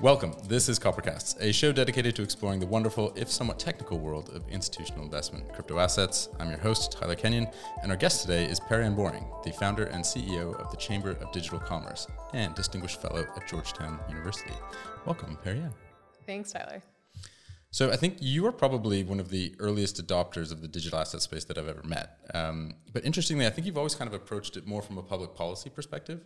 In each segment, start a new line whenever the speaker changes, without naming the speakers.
Welcome. This is Coppercasts, a show dedicated to exploring the wonderful, if somewhat technical, world of institutional investment in crypto assets. I'm your host, Tyler Kenyon, and our guest today is Perianne Boring, the founder and CEO of the Chamber of Digital Commerce and Distinguished Fellow at Georgetown University. Welcome, Perianne.
Thanks, Tyler.
So I think you are probably one of the earliest adopters of the digital asset space that I've ever met. Um, but interestingly, I think you've always kind of approached it more from a public policy perspective.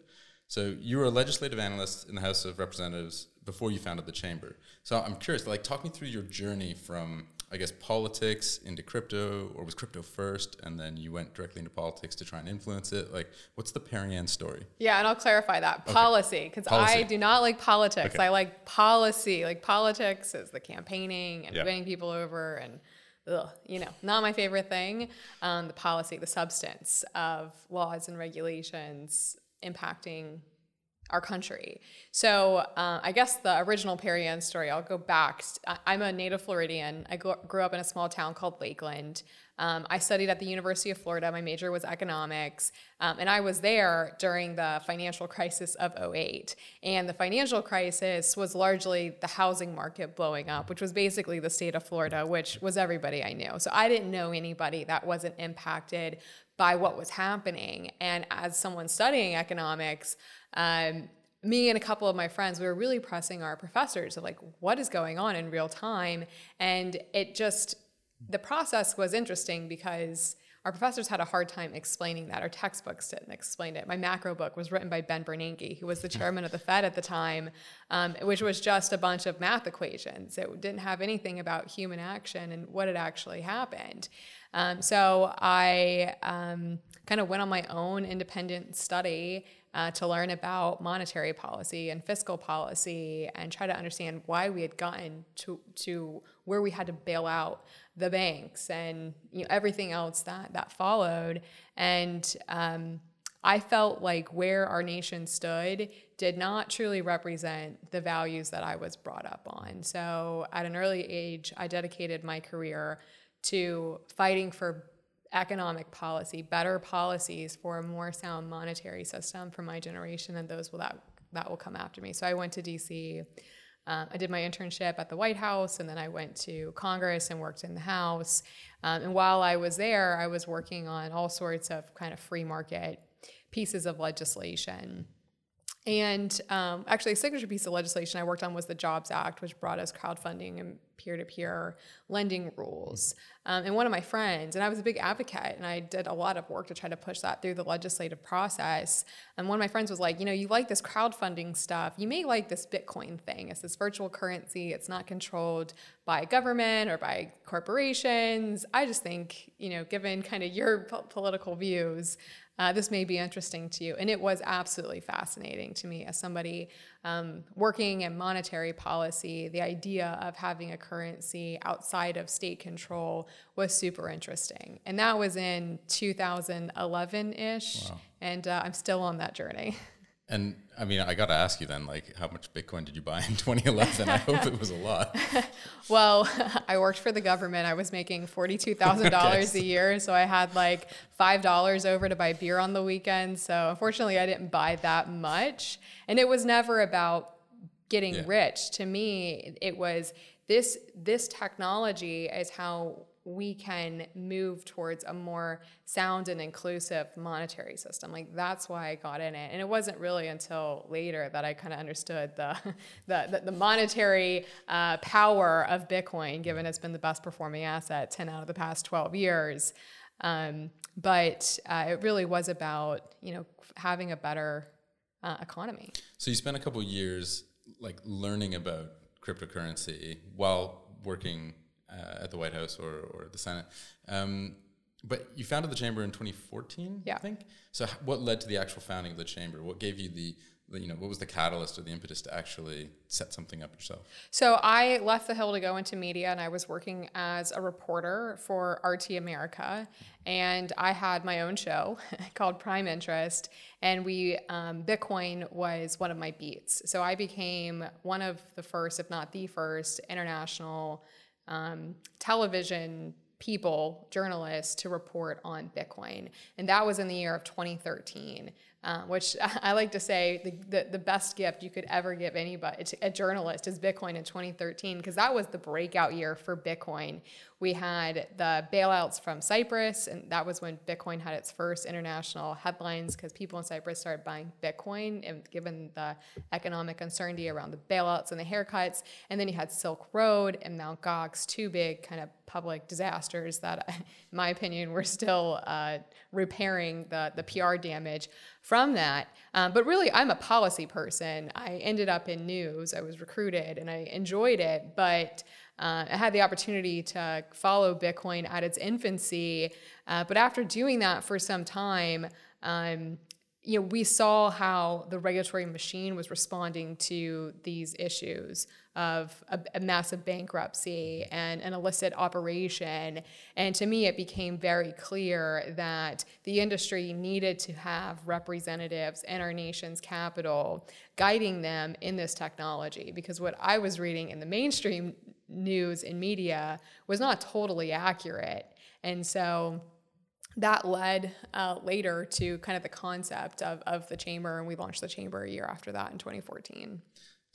So you were a legislative analyst in the House of Representatives before you founded the chamber. So I'm curious, like, talk me through your journey from, I guess, politics into crypto, or was crypto first, and then you went directly into politics to try and influence it? Like, what's the Perianne story?
Yeah, and I'll clarify that okay. policy because I do not like politics. Okay. I like policy. Like politics is the campaigning and yep. winning people over and. Ugh, you know, not my favorite thing. Um, the policy, the substance of laws and regulations impacting our country. So uh, I guess the original Perianne story, I'll go back. I'm a native Floridian. I grew up in a small town called Lakeland. Um, I studied at the University of Florida. My major was economics. Um, and I was there during the financial crisis of 08. And the financial crisis was largely the housing market blowing up, which was basically the state of Florida, which was everybody I knew. So I didn't know anybody that wasn't impacted by what was happening. And as someone studying economics, um, me and a couple of my friends, we were really pressing our professors of like, what is going on in real time? And it just, the process was interesting because our professors had a hard time explaining that. Our textbooks didn't explain it. My macro book was written by Ben Bernanke, who was the chairman of the Fed at the time, um, which was just a bunch of math equations. It didn't have anything about human action and what had actually happened. Um, so I um, kind of went on my own independent study uh, to learn about monetary policy and fiscal policy and try to understand why we had gotten to, to where we had to bail out the banks and you know, everything else that, that followed. And um, I felt like where our nation stood did not truly represent the values that I was brought up on. So at an early age, I dedicated my career to fighting for economic policy, better policies for a more sound monetary system for my generation and those will that that will come after me. So I went to DC. Um, I did my internship at the White House, and then I went to Congress and worked in the House. Um, and while I was there, I was working on all sorts of kind of free market pieces of legislation. And um, actually, a signature piece of legislation I worked on was the Jobs Act, which brought us crowdfunding and peer to peer lending rules. Um, and one of my friends, and I was a big advocate, and I did a lot of work to try to push that through the legislative process. And one of my friends was like, You know, you like this crowdfunding stuff. You may like this Bitcoin thing. It's this virtual currency, it's not controlled by government or by corporations. I just think, you know, given kind of your po- political views, uh, this may be interesting to you. And it was absolutely fascinating to me as somebody um, working in monetary policy. The idea of having a currency outside of state control was super interesting. And that was in 2011 ish. Wow. And uh, I'm still on that journey.
And I mean, I got to ask you then, like, how much Bitcoin did you buy in 2011? I hope it was a lot.
well, I worked for the government. I was making $42,000 okay. a year. So I had like $5 over to buy beer on the weekend. So unfortunately, I didn't buy that much. And it was never about getting yeah. rich. To me, it was this this technology is how we can move towards a more sound and inclusive monetary system. Like that's why I got in it. And it wasn't really until later that I kind of understood the, the, the, monetary uh, power of Bitcoin, given it's been the best performing asset 10 out of the past 12 years. Um, but uh, it really was about, you know, having a better uh, economy.
So you spent a couple years like learning about cryptocurrency while working uh, at the White House or, or the Senate. Um, but you founded the chamber in 2014,
yeah.
I think. So, what led to the actual founding of the chamber? What gave you the, the, you know, what was the catalyst or the impetus to actually set something up yourself?
So, I left the Hill to go into media, and I was working as a reporter for RT America, and I had my own show called Prime Interest, and we um, Bitcoin was one of my beats. So, I became one of the first, if not the first, international um, television people, journalists, to report on Bitcoin. And that was in the year of 2013. Uh, which I like to say the, the, the, best gift you could ever give anybody, a journalist, is Bitcoin in 2013, because that was the breakout year for Bitcoin. We had the bailouts from Cyprus, and that was when Bitcoin had its first international headlines because people in Cyprus started buying Bitcoin, and given the economic uncertainty around the bailouts and the haircuts. And then you had Silk Road and Mt. Gox, two big kind of public disasters that, in my opinion, were still uh, repairing the, the PR damage from that. Um, but really, I'm a policy person. I ended up in news, I was recruited, and I enjoyed it. But uh, I had the opportunity to follow Bitcoin at its infancy, uh, but after doing that for some time, um, you know, we saw how the regulatory machine was responding to these issues of a, a, massive bankruptcy and an illicit operation. And to me, it became very clear that the industry needed to have representatives in our nation's capital guiding them in this technology. Because what I was reading in the mainstream news and media was not totally accurate. And so that led uh, later to kind of the concept of, of the chamber, and we launched the chamber a year after that in 2014.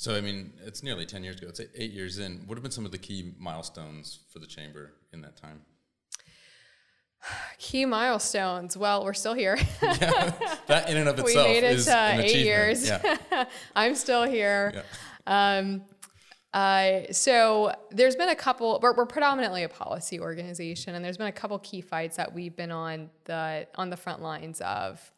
So, I mean, it's nearly 10 years ago. It's eight years in. What have been some of the key milestones for the chamber in that time?
Key milestones. Well, we're still here.
yeah, that in and of itself we made it to eight years.
Yeah. I'm still here. Yeah. Um, uh, so there's been a couple. We're, we're, predominantly a policy organization, and there's been a couple key fights that we've been on the on the front lines of.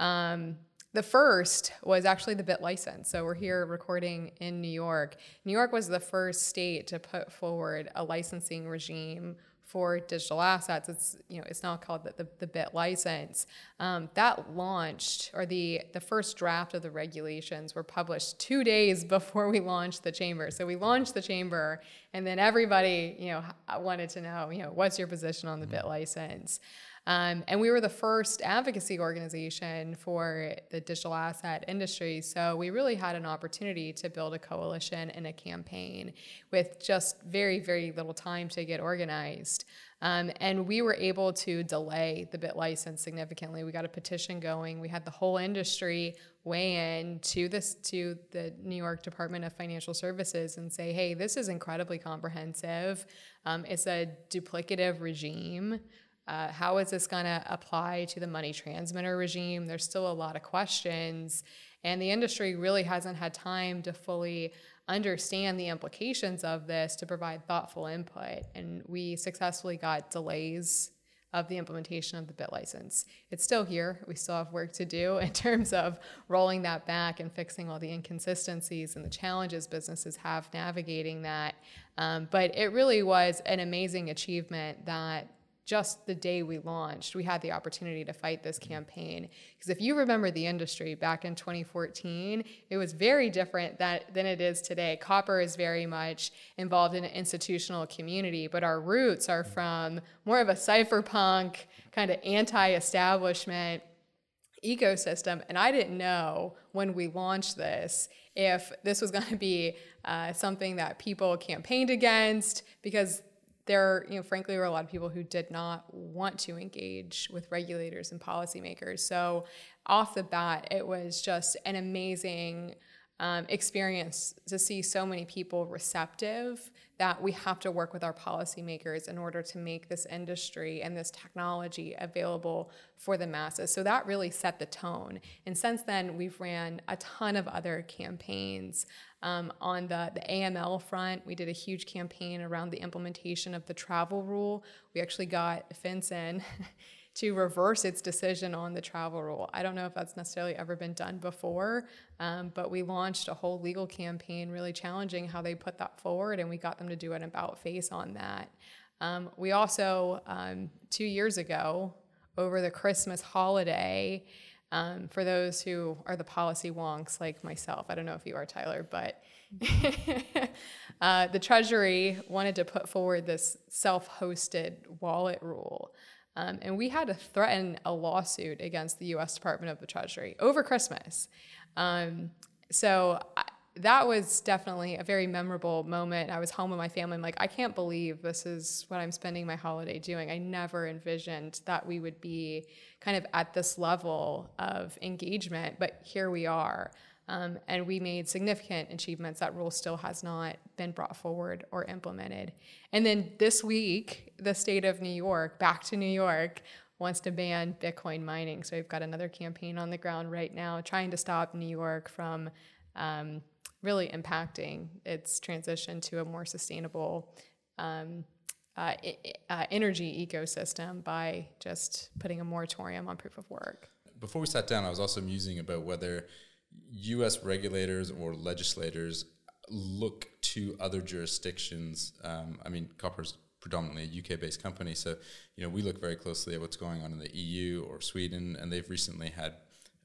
Um, the first was actually the BitLicense. So we're here recording in New York. New York was the first state to put forward a licensing regime for digital assets. It's you know it's now called the, the, the BitLicense. Um, that launched or the the first draft of the regulations were published two days before we launched the chamber. So we launched the chamber, and then everybody you know wanted to know you know what's your position on the BitLicense. Um, and we were the first advocacy organization for the digital asset industry. So we really had an opportunity to build a coalition and a campaign with just very, very little time to get organized. Um, and we were able to delay the BitLicense significantly. We got a petition going. We had the whole industry weigh in to this to the New York Department of Financial Services and say, "Hey, this is incredibly comprehensive. Um, it's a duplicative regime. Uh, how is this going to apply to the money transmitter regime? There's still a lot of questions, and the industry really hasn't had time to fully understand the implications of this to provide thoughtful input. And we successfully got delays of the implementation of the BitLicense. It's still here. We still have work to do in terms of rolling that back and fixing all the inconsistencies and the challenges businesses have navigating that. Um, but it really was an amazing achievement that just the day we launched, we had the opportunity to fight this campaign. Because if you remember the industry back in 2014, it was very different that, than it is today. Copper is very much involved in an institutional community, but our roots are from more of a cypherpunk, kind of anti establishment ecosystem. And I didn't know when we launched this if this was going to be uh, something that people campaigned against because there, you know, frankly, were a lot of people who did not want to engage with regulators and policymakers. So, off the bat, it was just an amazing um, experience to see so many people receptive that we have to work with our policymakers in order to make this industry and this technology available for the masses. So that really set the tone. And since then, we've ran a ton of other campaigns. Um, on the, the AML front, we did a huge campaign around the implementation of the travel rule. We actually got FinCEN to reverse its decision on the travel rule. I don't know if that's necessarily ever been done before, um, but we launched a whole legal campaign really challenging how they put that forward, and we got them to do an about face on that. Um, we also, um, two years ago, over the Christmas holiday, um, for those who are the policy wonks like myself, I don't know if you are, Tyler, but uh, the Treasury wanted to put forward this self hosted wallet rule. Um, and we had to threaten a lawsuit against the US Department of the Treasury over Christmas. Um, so I, that was definitely a very memorable moment. I was home with my family. I'm like, I can't believe this is what I'm spending my holiday doing. I never envisioned that we would be kind of at this level of engagement, but here we are. Um, and we made significant achievements. That rule still has not been brought forward or implemented. And then this week, the state of New York, back to New York, wants to ban Bitcoin mining. So we've got another campaign on the ground right now trying to stop New York from um, really impacting its transition to a more sustainable um, uh, uh, energy ecosystem by just putting a moratorium on proof of work.
Before we sat down, I was also musing about whether US regulators or legislators look to other jurisdictions. Um, I mean, Copper's predominantly a UK based company, so you know we look very closely at what's going on in the EU or Sweden, and they've recently had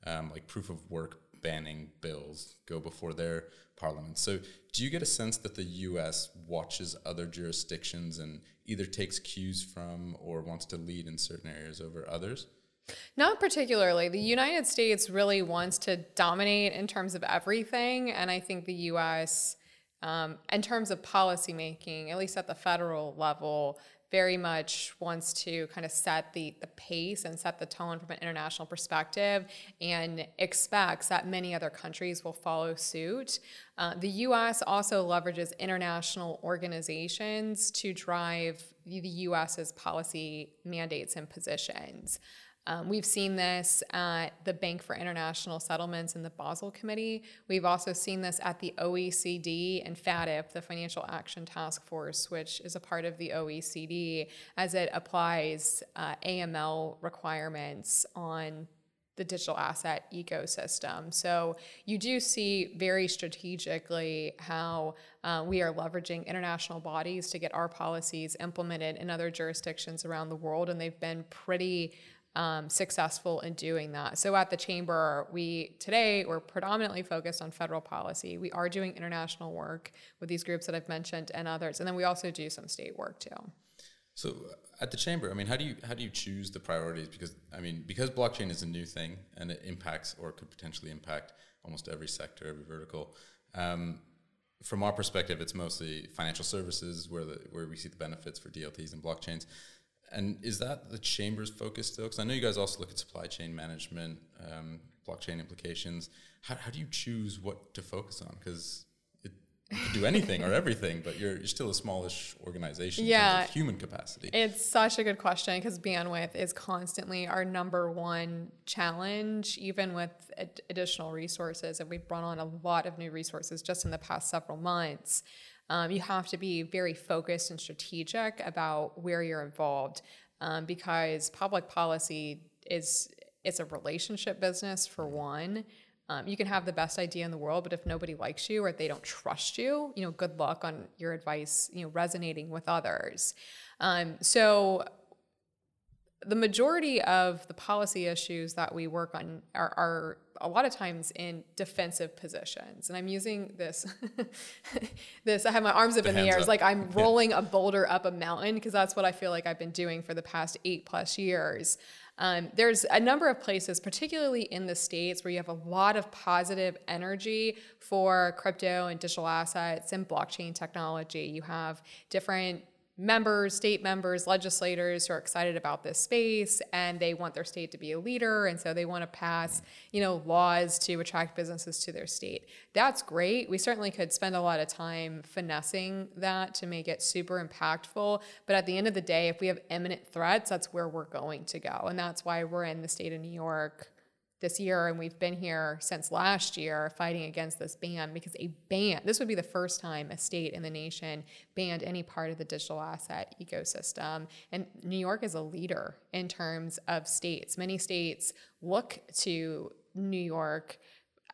um, like proof of work banning bills go before their parliament. So, do you get a sense that the US watches other jurisdictions and either takes cues from or wants to lead in certain areas over others?
Not particularly. The United States really wants to dominate in terms of everything. And I think the US, um, in terms of policymaking, at least at the federal level, very much wants to kind of set the, the pace and set the tone from an international perspective and expects that many other countries will follow suit. Uh, the US also leverages international organizations to drive the US's policy mandates and positions. Um, we've seen this at the Bank for International Settlements and the Basel Committee. We've also seen this at the OECD and FATF, the Financial Action Task Force, which is a part of the OECD, as it applies uh, AML requirements on the digital asset ecosystem. So you do see very strategically how uh, we are leveraging international bodies to get our policies implemented in other jurisdictions around the world, and they've been pretty um, successful in doing that. So at the chamber, we today we're predominantly focused on federal policy. We are doing international work with these groups that I've mentioned and others, and then we also do some state work too.
So at the chamber, I mean, how do you how do you choose the priorities? Because I mean, because blockchain is a new thing and it impacts or could potentially impact almost every sector, every vertical. Um, from our perspective, it's mostly financial services where the where we see the benefits for DLTs and blockchains. And is that the chamber's focus still? Because I know you guys also look at supply chain management, um, blockchain implications. How, how do you choose what to focus on? Because it you can do anything or everything, but you're, you're still a smallish organization yeah, human capacity.
It's such a good question because bandwidth is constantly our number one challenge, even with ad- additional resources. And we've brought on a lot of new resources just in the past several months. Um, you have to be very focused and strategic about where you're involved um, because public policy is it's a relationship business for one. Um, you can have the best idea in the world, but if nobody likes you or they don't trust you, you know, good luck on your advice, you know, resonating with others. Um, so the majority of the policy issues that we work on are, are a lot of times in defensive positions. And I'm using this, this, I have my arms up the in the air. It's like I'm rolling yeah. a boulder up a mountain because that's what I feel like I've been doing for the past eight plus years. Um, there's a number of places, particularly in the States, where you have a lot of positive energy for crypto and digital assets and blockchain technology. You have different members, state members, legislators who are excited about this space and they want their state to be a leader and so they want to pass, you know, laws to attract businesses to their state. That's great. We certainly could spend a lot of time finessing that to make it super impactful, but at the end of the day, if we have imminent threats, that's where we're going to go. And that's why we're in the state of New York this year, and we've been here since last year fighting against this ban because a ban, this would be the first time a state in the nation banned any part of the digital asset ecosystem. And New York is a leader in terms of states. Many states look to New York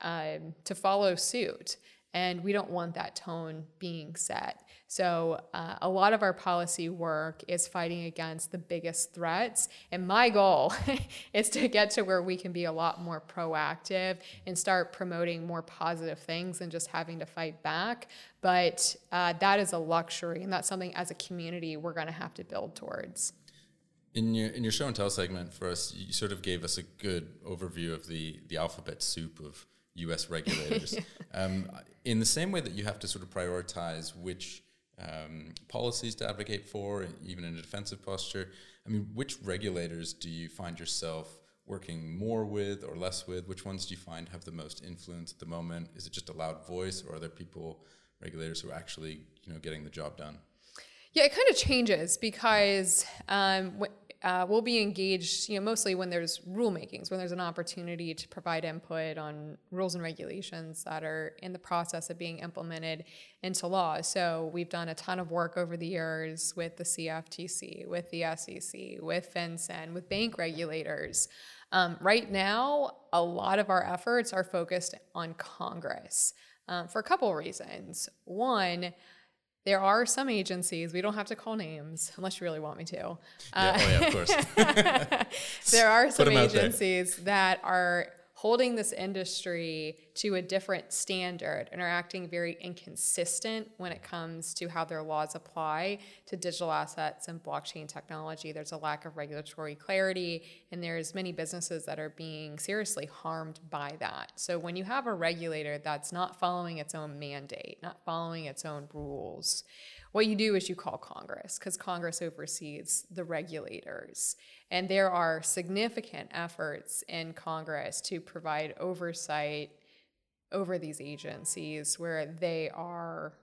um, to follow suit. And we don't want that tone being set. So, uh, a lot of our policy work is fighting against the biggest threats. And my goal is to get to where we can be a lot more proactive and start promoting more positive things than just having to fight back. But uh, that is a luxury, and that's something as a community we're going to have to build towards.
In your in your show and tell segment for us, you sort of gave us a good overview of the the alphabet soup of U.S. regulators. um, in the same way that you have to sort of prioritize which um, policies to advocate for, even in a defensive posture, I mean, which regulators do you find yourself working more with or less with? Which ones do you find have the most influence at the moment? Is it just a loud voice, or are there people, regulators, who are actually you know getting the job done?
Yeah, it kind of changes because um, uh, we'll be engaged, you know, mostly when there's rulemakings, when there's an opportunity to provide input on rules and regulations that are in the process of being implemented into law. So we've done a ton of work over the years with the CFTC, with the SEC, with FinCEN, with bank regulators. Um, right now, a lot of our efforts are focused on Congress um, for a couple of reasons. One, there are some agencies, we don't have to call names unless you really want me to.
Yeah, uh, oh yeah, of
course. there are some agencies that are holding this industry to a different standard and are acting very inconsistent when it comes to how their laws apply to digital assets and blockchain technology. There's a lack of regulatory clarity, and there's many businesses that are being seriously harmed by that. So when you have a regulator that's not following its own mandate, not following its own rules, what you do is you call Congress because Congress oversees the regulators. And there are significant efforts in Congress to provide oversight over these agencies where they are,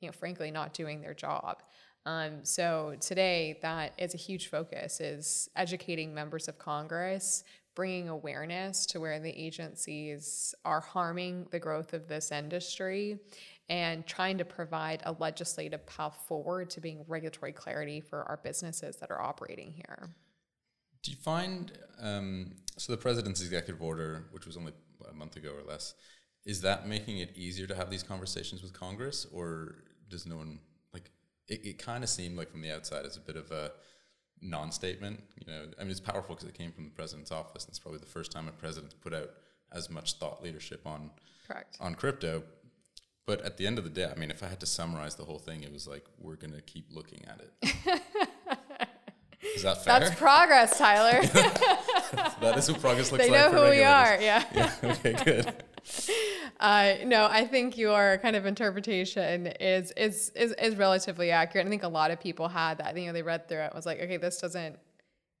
you know, frankly, not doing their job. Um, so today, that is a huge focus: is educating members of Congress, bringing awareness to where the agencies are harming the growth of this industry, and trying to provide a legislative path forward to being regulatory clarity for our businesses that are operating here.
Do you find um, so the president's executive order, which was only a month ago or less, is that making it easier to have these conversations with Congress, or does no one like? It, it kind of seemed like from the outside as a bit of a non-statement. You know, I mean, it's powerful because it came from the president's office, and it's probably the first time a president's put out as much thought leadership on
Correct.
on crypto. But at the end of the day, I mean, if I had to summarize the whole thing, it was like we're gonna keep looking at it. is that fair?
That's progress, Tyler.
that is what progress looks
they
like.
They know who
we
are. Yeah.
yeah. Okay. Good.
Uh, no, I think your kind of interpretation is, is is is relatively accurate. I think a lot of people had that. You know, they read through it was like, okay, this doesn't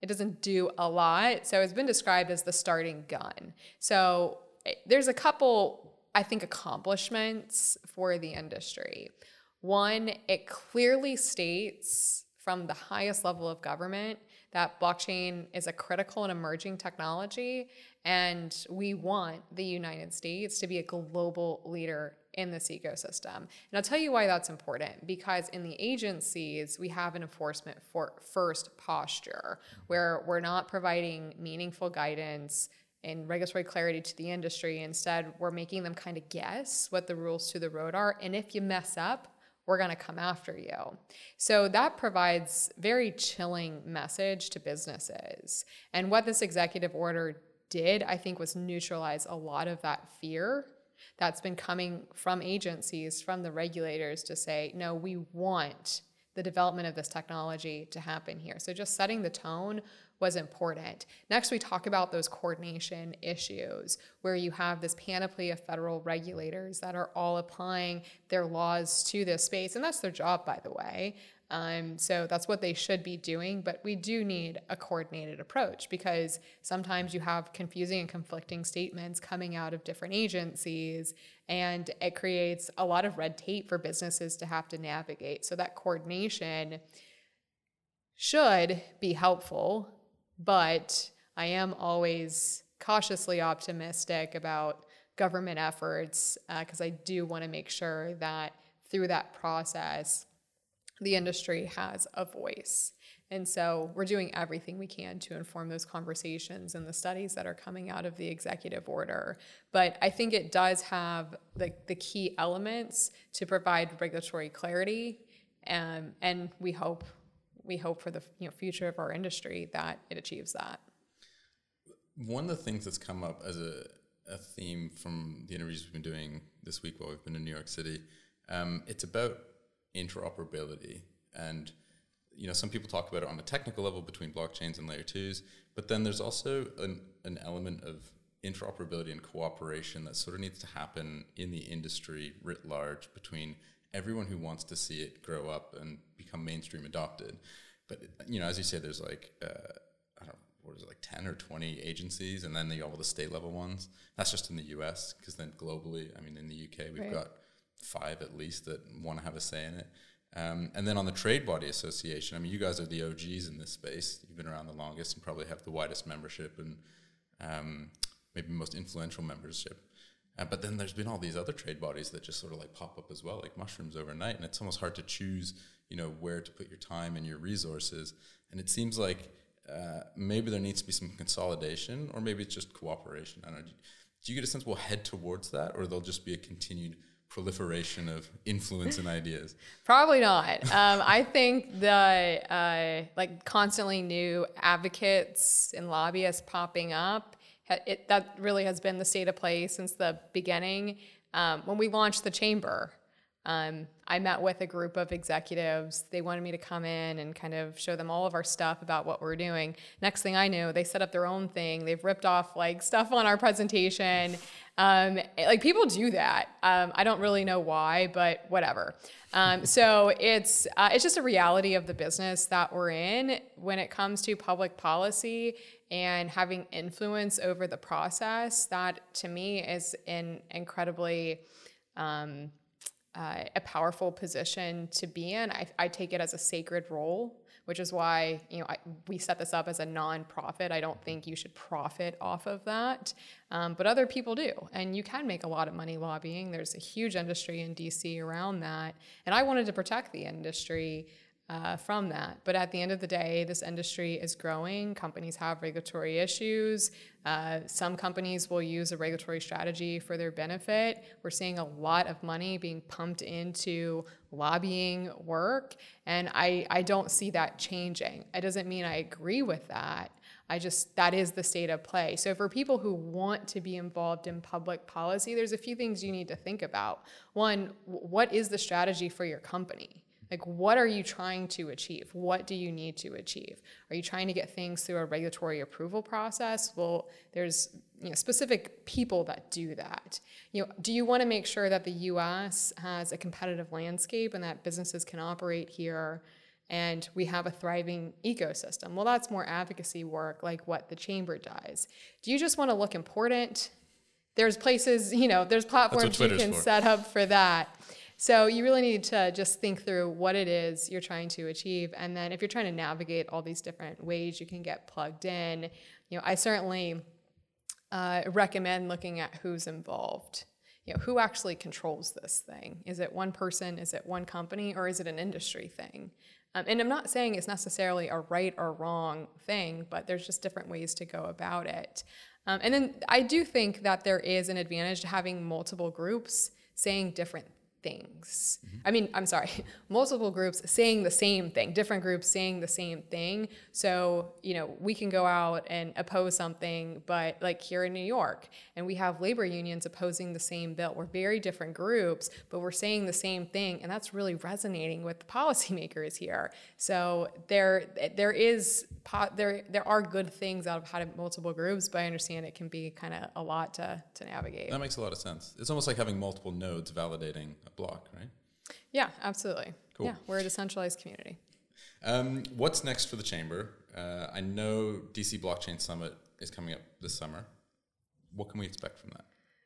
it doesn't do a lot. So it's been described as the starting gun. So eh, there's a couple I think, accomplishments for the industry. One, it clearly states from the highest level of government that blockchain is a critical and emerging technology, and we want the United States to be a global leader in this ecosystem. And I'll tell you why that's important because in the agencies, we have an enforcement for first posture where we're not providing meaningful guidance and regulatory clarity to the industry. Instead, we're making them kind of guess what the rules to the road are. And if you mess up, we're going to come after you. So that provides very chilling message to businesses. And what this executive order did, I think, was neutralize a lot of that fear that's been coming from agencies, from the regulators to say, no, we want the development of this technology to happen here. So just setting the tone was important. Next, we talk about those coordination issues where you have this panoply of federal regulators that are all applying their laws to this space. And that's their job, by the way. Um, so that's what they should be doing. But we do need a coordinated approach because sometimes you have confusing and conflicting statements coming out of different agencies, and it creates a lot of red tape for businesses to have to navigate. So that coordination should be helpful but I am always cautiously optimistic about government efforts because uh, I do want to make sure that through that process, the industry has a voice. And so we're doing everything we can to inform those conversations and the studies that are coming out of the executive order. But I think it does have the, the key elements to provide regulatory clarity. Um, and we hope we hope for the you know, future of our industry that it achieves that.
One of the things that's come up as a, a theme from the interviews we've been doing this week while we've been in New York City, um, it's about interoperability. And you know, some people talk about it on a technical level between blockchains and layer twos, but then there's also an, an element of interoperability and cooperation that sort of needs to happen in the industry writ large between everyone who wants to see it grow up and become mainstream adopted. But you know, as you say, there's like uh, I don't know, what is it like ten or twenty agencies, and then the, all the state level ones. That's just in the U.S. Because then globally, I mean, in the U.K. we've right. got five at least that want to have a say in it. Um, and then on the Trade Body Association, I mean, you guys are the OGs in this space. You've been around the longest and probably have the widest membership and um, maybe most influential membership. Uh, but then there's been all these other trade bodies that just sort of like pop up as well, like mushrooms overnight, and it's almost hard to choose, you know, where to put your time and your resources. And it seems like uh, maybe there needs to be some consolidation, or maybe it's just cooperation. I don't know. Do you get a sense we'll head towards that, or there'll just be a continued proliferation of influence and ideas?
Probably not. Um, I think the uh, like constantly new advocates and lobbyists popping up. It, that really has been the state of play since the beginning. Um, when we launched the chamber, um, I met with a group of executives. They wanted me to come in and kind of show them all of our stuff about what we're doing. Next thing I knew, they set up their own thing. They've ripped off like stuff on our presentation. Um, like people do that. Um, I don't really know why, but whatever. Um, so it's uh, it's just a reality of the business that we're in when it comes to public policy and having influence over the process. That to me is an incredibly um, uh, a powerful position to be in. I, I take it as a sacred role which is why you know I, we set this up as a nonprofit. I don't think you should profit off of that, um, but other people do, and you can make a lot of money lobbying. There's a huge industry in DC around that, and I wanted to protect the industry uh, from that. But at the end of the day, this industry is growing. Companies have regulatory issues. Uh, some companies will use a regulatory strategy for their benefit. We're seeing a lot of money being pumped into lobbying work, and I, I don't see that changing. It doesn't mean I agree with that. I just, that is the state of play. So, for people who want to be involved in public policy, there's a few things you need to think about. One, what is the strategy for your company? Like, what are you trying to achieve? What do you need to achieve? Are you trying to get things through a regulatory approval process? Well, there's you know, specific people that do that. You know, do you want to make sure that the U.S. has a competitive landscape and that businesses can operate here? and we have a thriving ecosystem. Well, that's more advocacy work like what the chamber does. Do you just want to look important? There's places, you know, there's platforms you can for. set up for that. So you really need to just think through what it is you're trying to achieve. And then if you're trying to navigate all these different ways you can get plugged in, you know, I certainly uh, recommend looking at who's involved. You know, who actually controls this thing? Is it one person? Is it one company? Or is it an industry thing? Um, and I'm not saying it's necessarily a right or wrong thing, but there's just different ways to go about it. Um, and then I do think that there is an advantage to having multiple groups saying different things. Mm-hmm. I mean, I'm sorry, multiple groups saying the same thing, different groups saying the same thing. So, you know, we can go out and oppose something, but like here in New York, and we have labor unions opposing the same bill. We're very different groups, but we're saying the same thing, and that's really resonating with the policymakers here. So there, there is, there, there are good things out of having multiple groups, but I understand it can be kind of a lot to, to navigate.
That makes a lot of sense. It's almost like having multiple nodes validating block, right?
Yeah, absolutely. Cool. Yeah, we're a decentralized community.
Um, what's next for the chamber? Uh, I know DC Blockchain Summit is coming up this summer. What can we expect from that?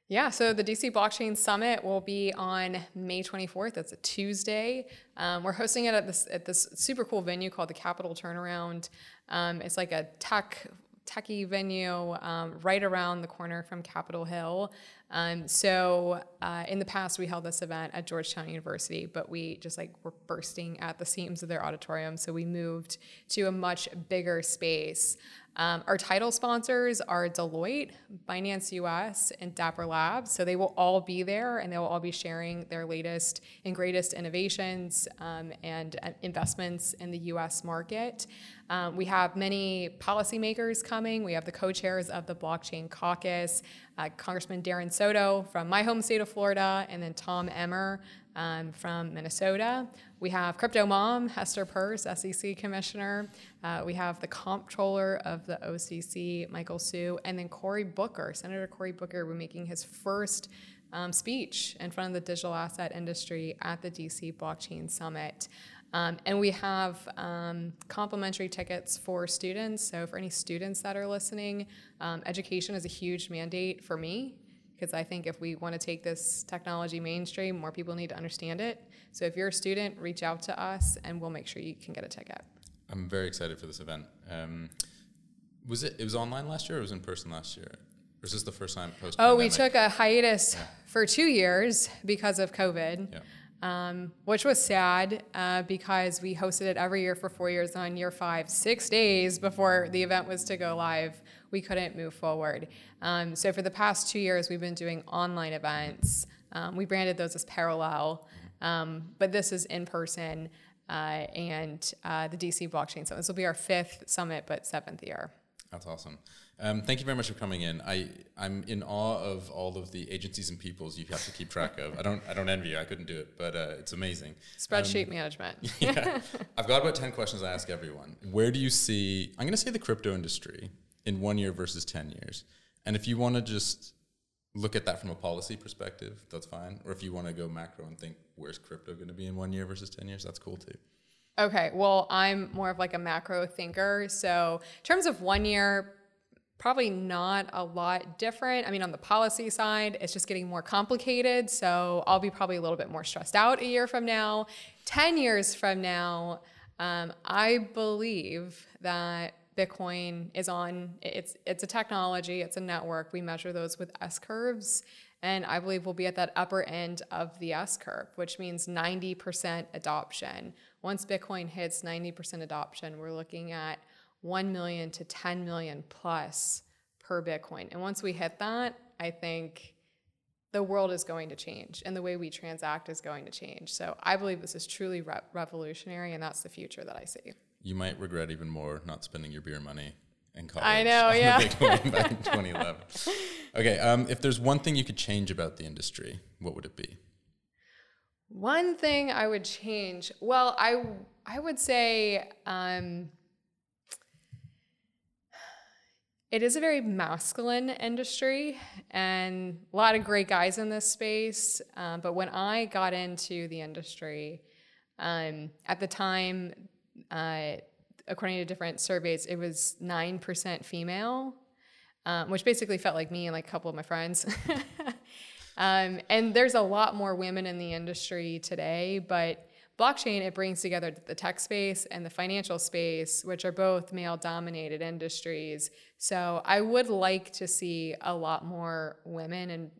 Yeah, so the DC Blockchain Summit will be on May 24th. That's a Tuesday. Um, we're hosting it at this at this super cool venue called the Capital Turnaround. Um, it's like a tech techie venue um, right around the corner from Capitol Hill. Um, so uh, in the past, we held this event at Georgetown University, but we just like were bursting at the seams of their auditorium. So we moved to a much bigger space. Um, our title sponsors are Deloitte, Binance US, and Dapper Labs. So they will all be there and they will all be sharing their latest and greatest innovations um, and uh, investments in the US market. Um, we have many policymakers coming. We have the co-chairs of the Blockchain Caucus, uh, Congressman Darren Soto from my home state of Florida, and then Tom Emmer um, from Minnesota. We have Crypto Mom, Hester Peirce, SEC Commissioner. Uh, we have the Comptroller of the OCC, Michael Hsu, and then Cory Booker, Senator Cory Booker, will be making his first um, speech in front of the digital asset industry at the DC Blockchain Summit. Um, and we have um, complimentary tickets for students. So, for any students that are listening, um, education is a huge mandate for me because I think if we want to take this technology mainstream, more people need to understand it. So if you're a student, reach out to us and we'll make sure you can get a ticket.
I'm very excited for this event. Um, was it? It was online last year, or was it in person last year? Or is this the first time post?
Oh, we took a hiatus yeah. for two years because of COVID. Yeah. Um, which was sad uh, because we hosted it every year for four years. on year five, six days before the event was to go live, we couldn't move forward. Um, so for the past two years, we've been doing online events. Um, we branded those as parallel, um, but this is in person. Uh, and uh, the DC Blockchain Summit. This will be our fifth summit, but seventh year.
That's awesome. Um, thank you very much for coming in. I I'm in awe of all of the agencies and peoples you have to keep track of. I don't I don't envy you. I couldn't do it, but uh, it's amazing.
Spreadsheet um, management.
yeah, I've got about ten questions I ask everyone. Where do you see? I'm going to say the crypto industry in one year versus 10 years. And if you want to just look at that from a policy perspective, that's fine. Or if you want to go macro and think, where's crypto going to be in one year versus 10 years, that's cool too.
Okay, well, I'm more of like a macro thinker. So, in terms of one year, probably not a lot different. I mean, on the policy side, it's just getting more complicated. So, I'll be probably a little bit more stressed out a year from now. 10 years from now, um, I believe that Bitcoin is on. It's it's a technology. It's a network. We measure those with S curves, and I believe we'll be at that upper end of the S curve, which means 90% adoption. Once Bitcoin hits 90% adoption, we're looking at 1 million to 10 million plus per Bitcoin. And once we hit that, I think the world is going to change and the way we transact is going to change. So I believe this is truly re- revolutionary, and that's the future that I see
you might regret even more not spending your beer money in college.
I know, yeah.
back in 2011. Okay, um, if there's one thing you could change about the industry, what would it be?
One thing I would change. Well, I I would say um, it is a very masculine industry and a lot of great guys in this space. Um, but when I got into the industry, um, at the time, uh, according to different surveys, it was 9% female, um, which basically felt like me and like a couple of my friends. um, and there's a lot more women in the industry today, but blockchain, it brings together the tech space and the financial space, which are both male dominated industries. So I would like to see a lot more women and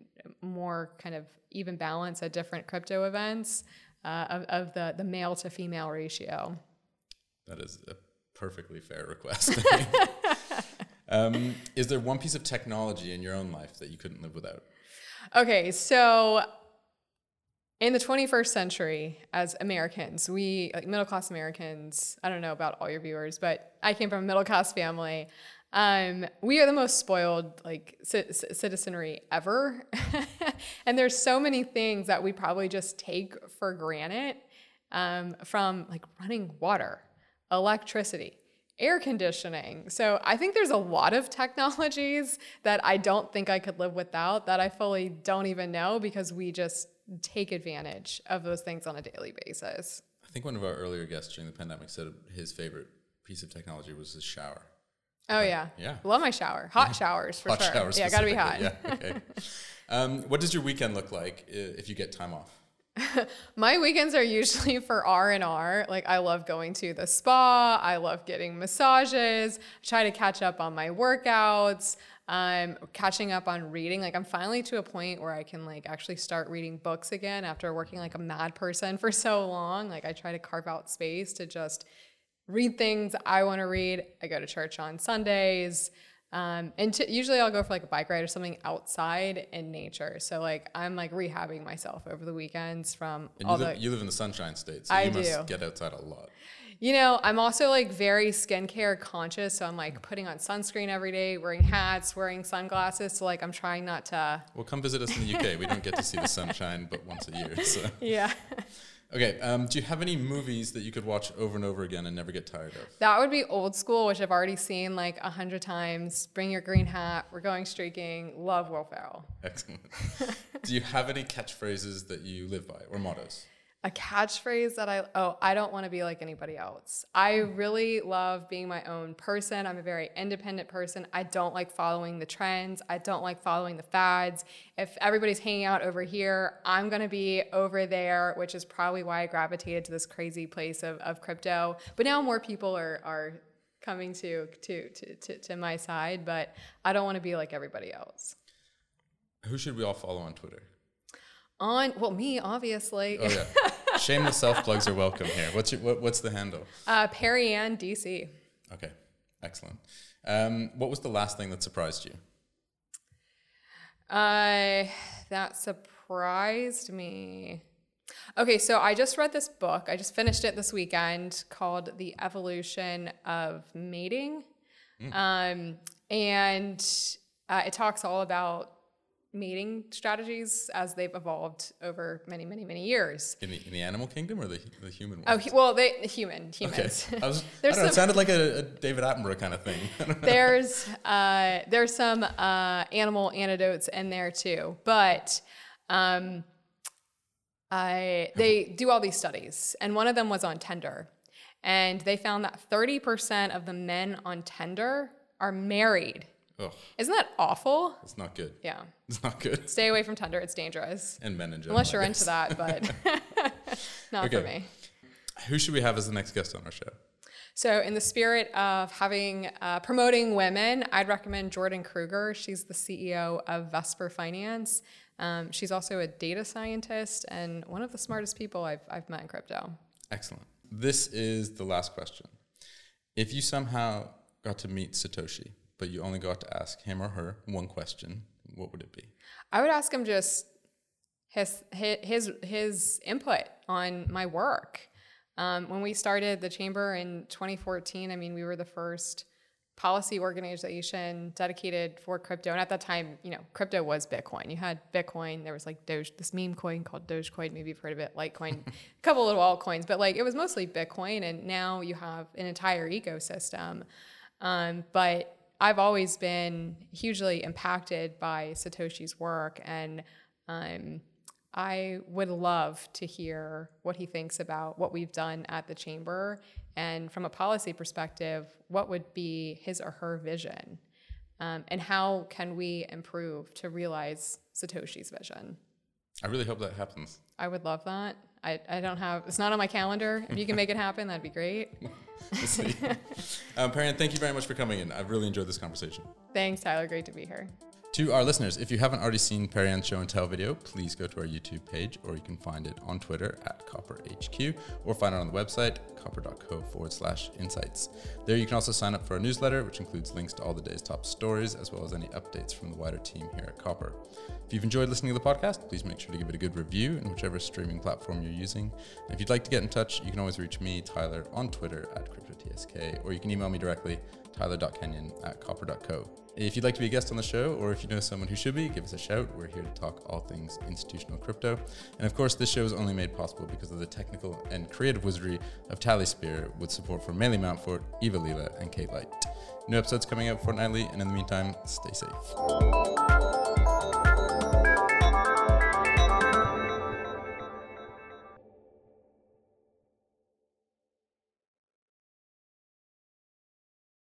more kind of even balance at different crypto events uh, of, of the, the male to female ratio.
That is a perfectly fair request. um, is there one piece of technology in your own life that you couldn't live without?
Okay, so in the 21st century, as Americans, we, like middle class Americans, I don't know about all your viewers, but I came from a middle class family. Um, we are the most spoiled like c- citizenry ever, and there's so many things that we probably just take for granted, um, from like running water electricity, air conditioning. So I think there's a lot of technologies that I don't think I could live without that I fully don't even know because we just take advantage of those things on a daily basis.
I think one of our earlier guests during the pandemic said his favorite piece of technology was his shower.
Oh yeah, yeah. Love my shower. Hot showers for
hot
sure.
Showers
yeah, gotta be hot.
Yeah. Okay. um, what does your weekend look like if you get time off?
my weekends are usually for R and R. Like I love going to the spa. I love getting massages. I try to catch up on my workouts. I'm catching up on reading. Like I'm finally to a point where I can like actually start reading books again after working like a mad person for so long. Like I try to carve out space to just read things I want to read. I go to church on Sundays. Um, and t- usually I'll go for like a bike ride or something outside in nature. So like I'm like rehabbing myself over the weekends from
and
all
you live,
the.
You live in the Sunshine State, so
I
you
do.
must get outside a lot.
You know, I'm also like very skincare conscious, so I'm like putting on sunscreen every day, wearing hats, wearing sunglasses. So like I'm trying not to.
Well, come visit us in the UK. we don't get to see the sunshine but once a year. So.
Yeah.
Okay. Um, do you have any movies that you could watch over and over again and never get tired of?
That would be old school, which I've already seen like a hundred times. Bring your green hat. We're going streaking. Love Will Ferrell.
Excellent. do you have any catchphrases that you live by or mottos?
A catchphrase that I oh I don't want to be like anybody else. I really love being my own person. I'm a very independent person. I don't like following the trends. I don't like following the fads. If everybody's hanging out over here, I'm going to be over there, which is probably why I gravitated to this crazy place of, of crypto. But now more people are are coming to to to to, to my side, but I don't want to be like everybody else.
Who should we all follow on Twitter?
On well, me obviously.
Oh yeah, shameless self plugs are welcome here. What's your what, what's the handle?
Uh, Perianne DC.
Okay, excellent. Um, what was the last thing that surprised you?
Uh, that surprised me. Okay, so I just read this book. I just finished it this weekend called The Evolution of Mating. Mm. Um, and uh, it talks all about mating strategies as they've evolved over many, many, many years.
In the, in the animal kingdom or the, the human
oh, ones? Oh, well, they human humans.
Okay. I was, I don't know, it sounded like a, a, David Attenborough kind of thing.
there's uh, there's some uh, animal antidotes in there too, but um, I they do all these studies, and one of them was on Tinder, and they found that 30% of the men on Tinder are married Ugh. Isn't that awful?
It's not good.
Yeah.
It's not good.
Stay away from Tinder. It's dangerous.
And men in general.
Unless you're into that, but not okay. for me.
Who should we have as the next guest on our show?
So, in the spirit of having uh, promoting women, I'd recommend Jordan Kruger. She's the CEO of Vesper Finance. Um, she's also a data scientist and one of the smartest people I've, I've met in crypto.
Excellent. This is the last question. If you somehow got to meet Satoshi, but you only got to ask him or her one question, what would it be?
I would ask him just his his his input on my work. Um, when we started the chamber in 2014, I mean, we were the first policy organization dedicated for crypto. And at that time, you know, crypto was Bitcoin. You had Bitcoin. There was like Doge, this meme coin called Dogecoin. Maybe you've heard of it. Litecoin, a couple little altcoins, but like it was mostly Bitcoin. And now you have an entire ecosystem. Um, but I've always been hugely impacted by Satoshi's work, and um, I would love to hear what he thinks about what we've done at the chamber. And from a policy perspective, what would be his or her vision? Um, and how can we improve to realize Satoshi's vision?
I really hope that happens.
I would love that. I, I don't have, it's not on my calendar. If you can make it happen, that'd be great.
see. um, Perry thank you very much for coming in. I've really enjoyed this conversation.
Thanks, Tyler. Great to be here.
To our listeners, if you haven't already seen Perianne's show and tell video, please go to our YouTube page or you can find it on Twitter at CopperHQ or find it on the website copper.co forward slash insights. There you can also sign up for our newsletter, which includes links to all the day's top stories as well as any updates from the wider team here at Copper. If you've enjoyed listening to the podcast, please make sure to give it a good review in whichever streaming platform you're using. And if you'd like to get in touch, you can always reach me, Tyler, on Twitter at CryptoTSK, or you can email me directly, tyler.kenyon at copper.co. If you'd like to be a guest on the show, or if you know someone who should be, give us a shout. We're here to talk all things institutional crypto. And of course, this show is only made possible because of the technical and creative wizardry of Tally Spear with support from Melee Mountfort, Eva Lila, and Kate Light. New episodes coming out fortnightly, and in the meantime, stay safe.